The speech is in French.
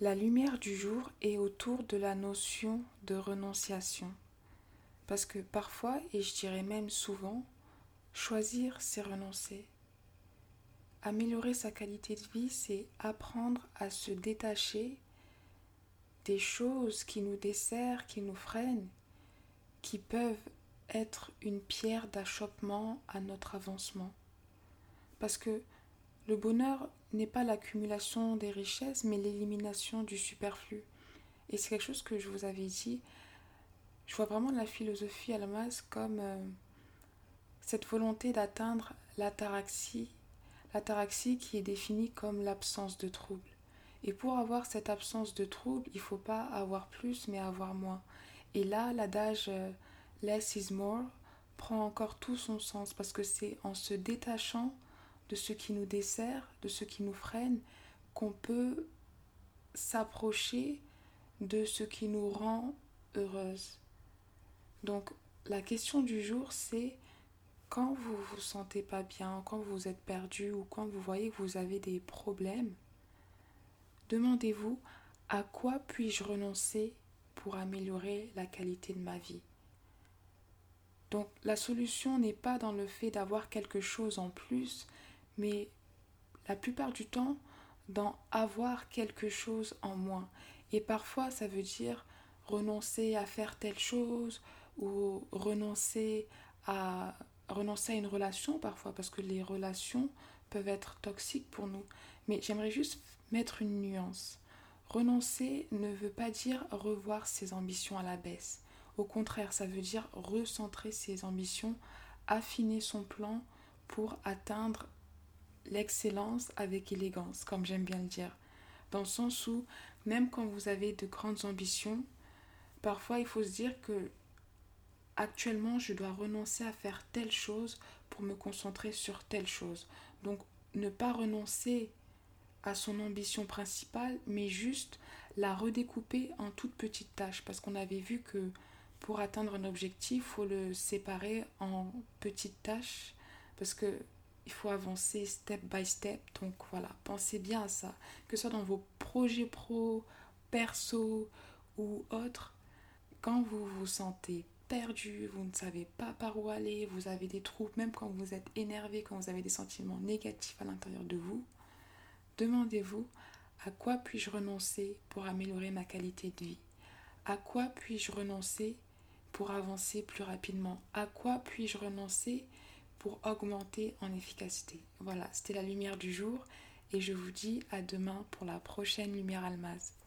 La lumière du jour est autour de la notion de renonciation. Parce que parfois, et je dirais même souvent, choisir, c'est renoncer. Améliorer sa qualité de vie, c'est apprendre à se détacher des choses qui nous desserrent, qui nous freinent, qui peuvent être une pierre d'achoppement à notre avancement. Parce que le bonheur n'est pas l'accumulation des richesses, mais l'élimination du superflu. Et c'est quelque chose que je vous avais dit. Je vois vraiment la philosophie à comme euh, cette volonté d'atteindre l'ataraxie, l'ataraxie qui est définie comme l'absence de trouble. Et pour avoir cette absence de trouble, il ne faut pas avoir plus, mais avoir moins. Et là, l'adage euh, less is more prend encore tout son sens parce que c'est en se détachant de ce qui nous dessert, de ce qui nous freine, qu'on peut s'approcher de ce qui nous rend heureuse. Donc la question du jour, c'est quand vous vous sentez pas bien, quand vous êtes perdu ou quand vous voyez que vous avez des problèmes, demandez-vous à quoi puis-je renoncer pour améliorer la qualité de ma vie? Donc la solution n'est pas dans le fait d'avoir quelque chose en plus, mais la plupart du temps d'en avoir quelque chose en moins. Et parfois, ça veut dire renoncer à faire telle chose ou renoncer à renoncer à une relation parfois parce que les relations peuvent être toxiques pour nous. Mais j'aimerais juste mettre une nuance. Renoncer ne veut pas dire revoir ses ambitions à la baisse. Au contraire, ça veut dire recentrer ses ambitions, affiner son plan pour atteindre l'excellence avec élégance, comme j'aime bien le dire. Dans le sens où, même quand vous avez de grandes ambitions, parfois il faut se dire que actuellement je dois renoncer à faire telle chose pour me concentrer sur telle chose. Donc ne pas renoncer à son ambition principale, mais juste la redécouper en toutes petites tâches. Parce qu'on avait vu que pour atteindre un objectif, il faut le séparer en petites tâches. Parce que il faut avancer step by step. Donc voilà, pensez bien à ça. Que ce soit dans vos projets pro, perso ou autres, quand vous vous sentez perdu, vous ne savez pas par où aller, vous avez des troubles, même quand vous êtes énervé, quand vous avez des sentiments négatifs à l'intérieur de vous, demandez-vous à quoi puis-je renoncer pour améliorer ma qualité de vie? À quoi puis-je renoncer pour avancer plus rapidement? À quoi puis-je renoncer pour augmenter en efficacité. Voilà, c'était la lumière du jour et je vous dis à demain pour la prochaine lumière almaz.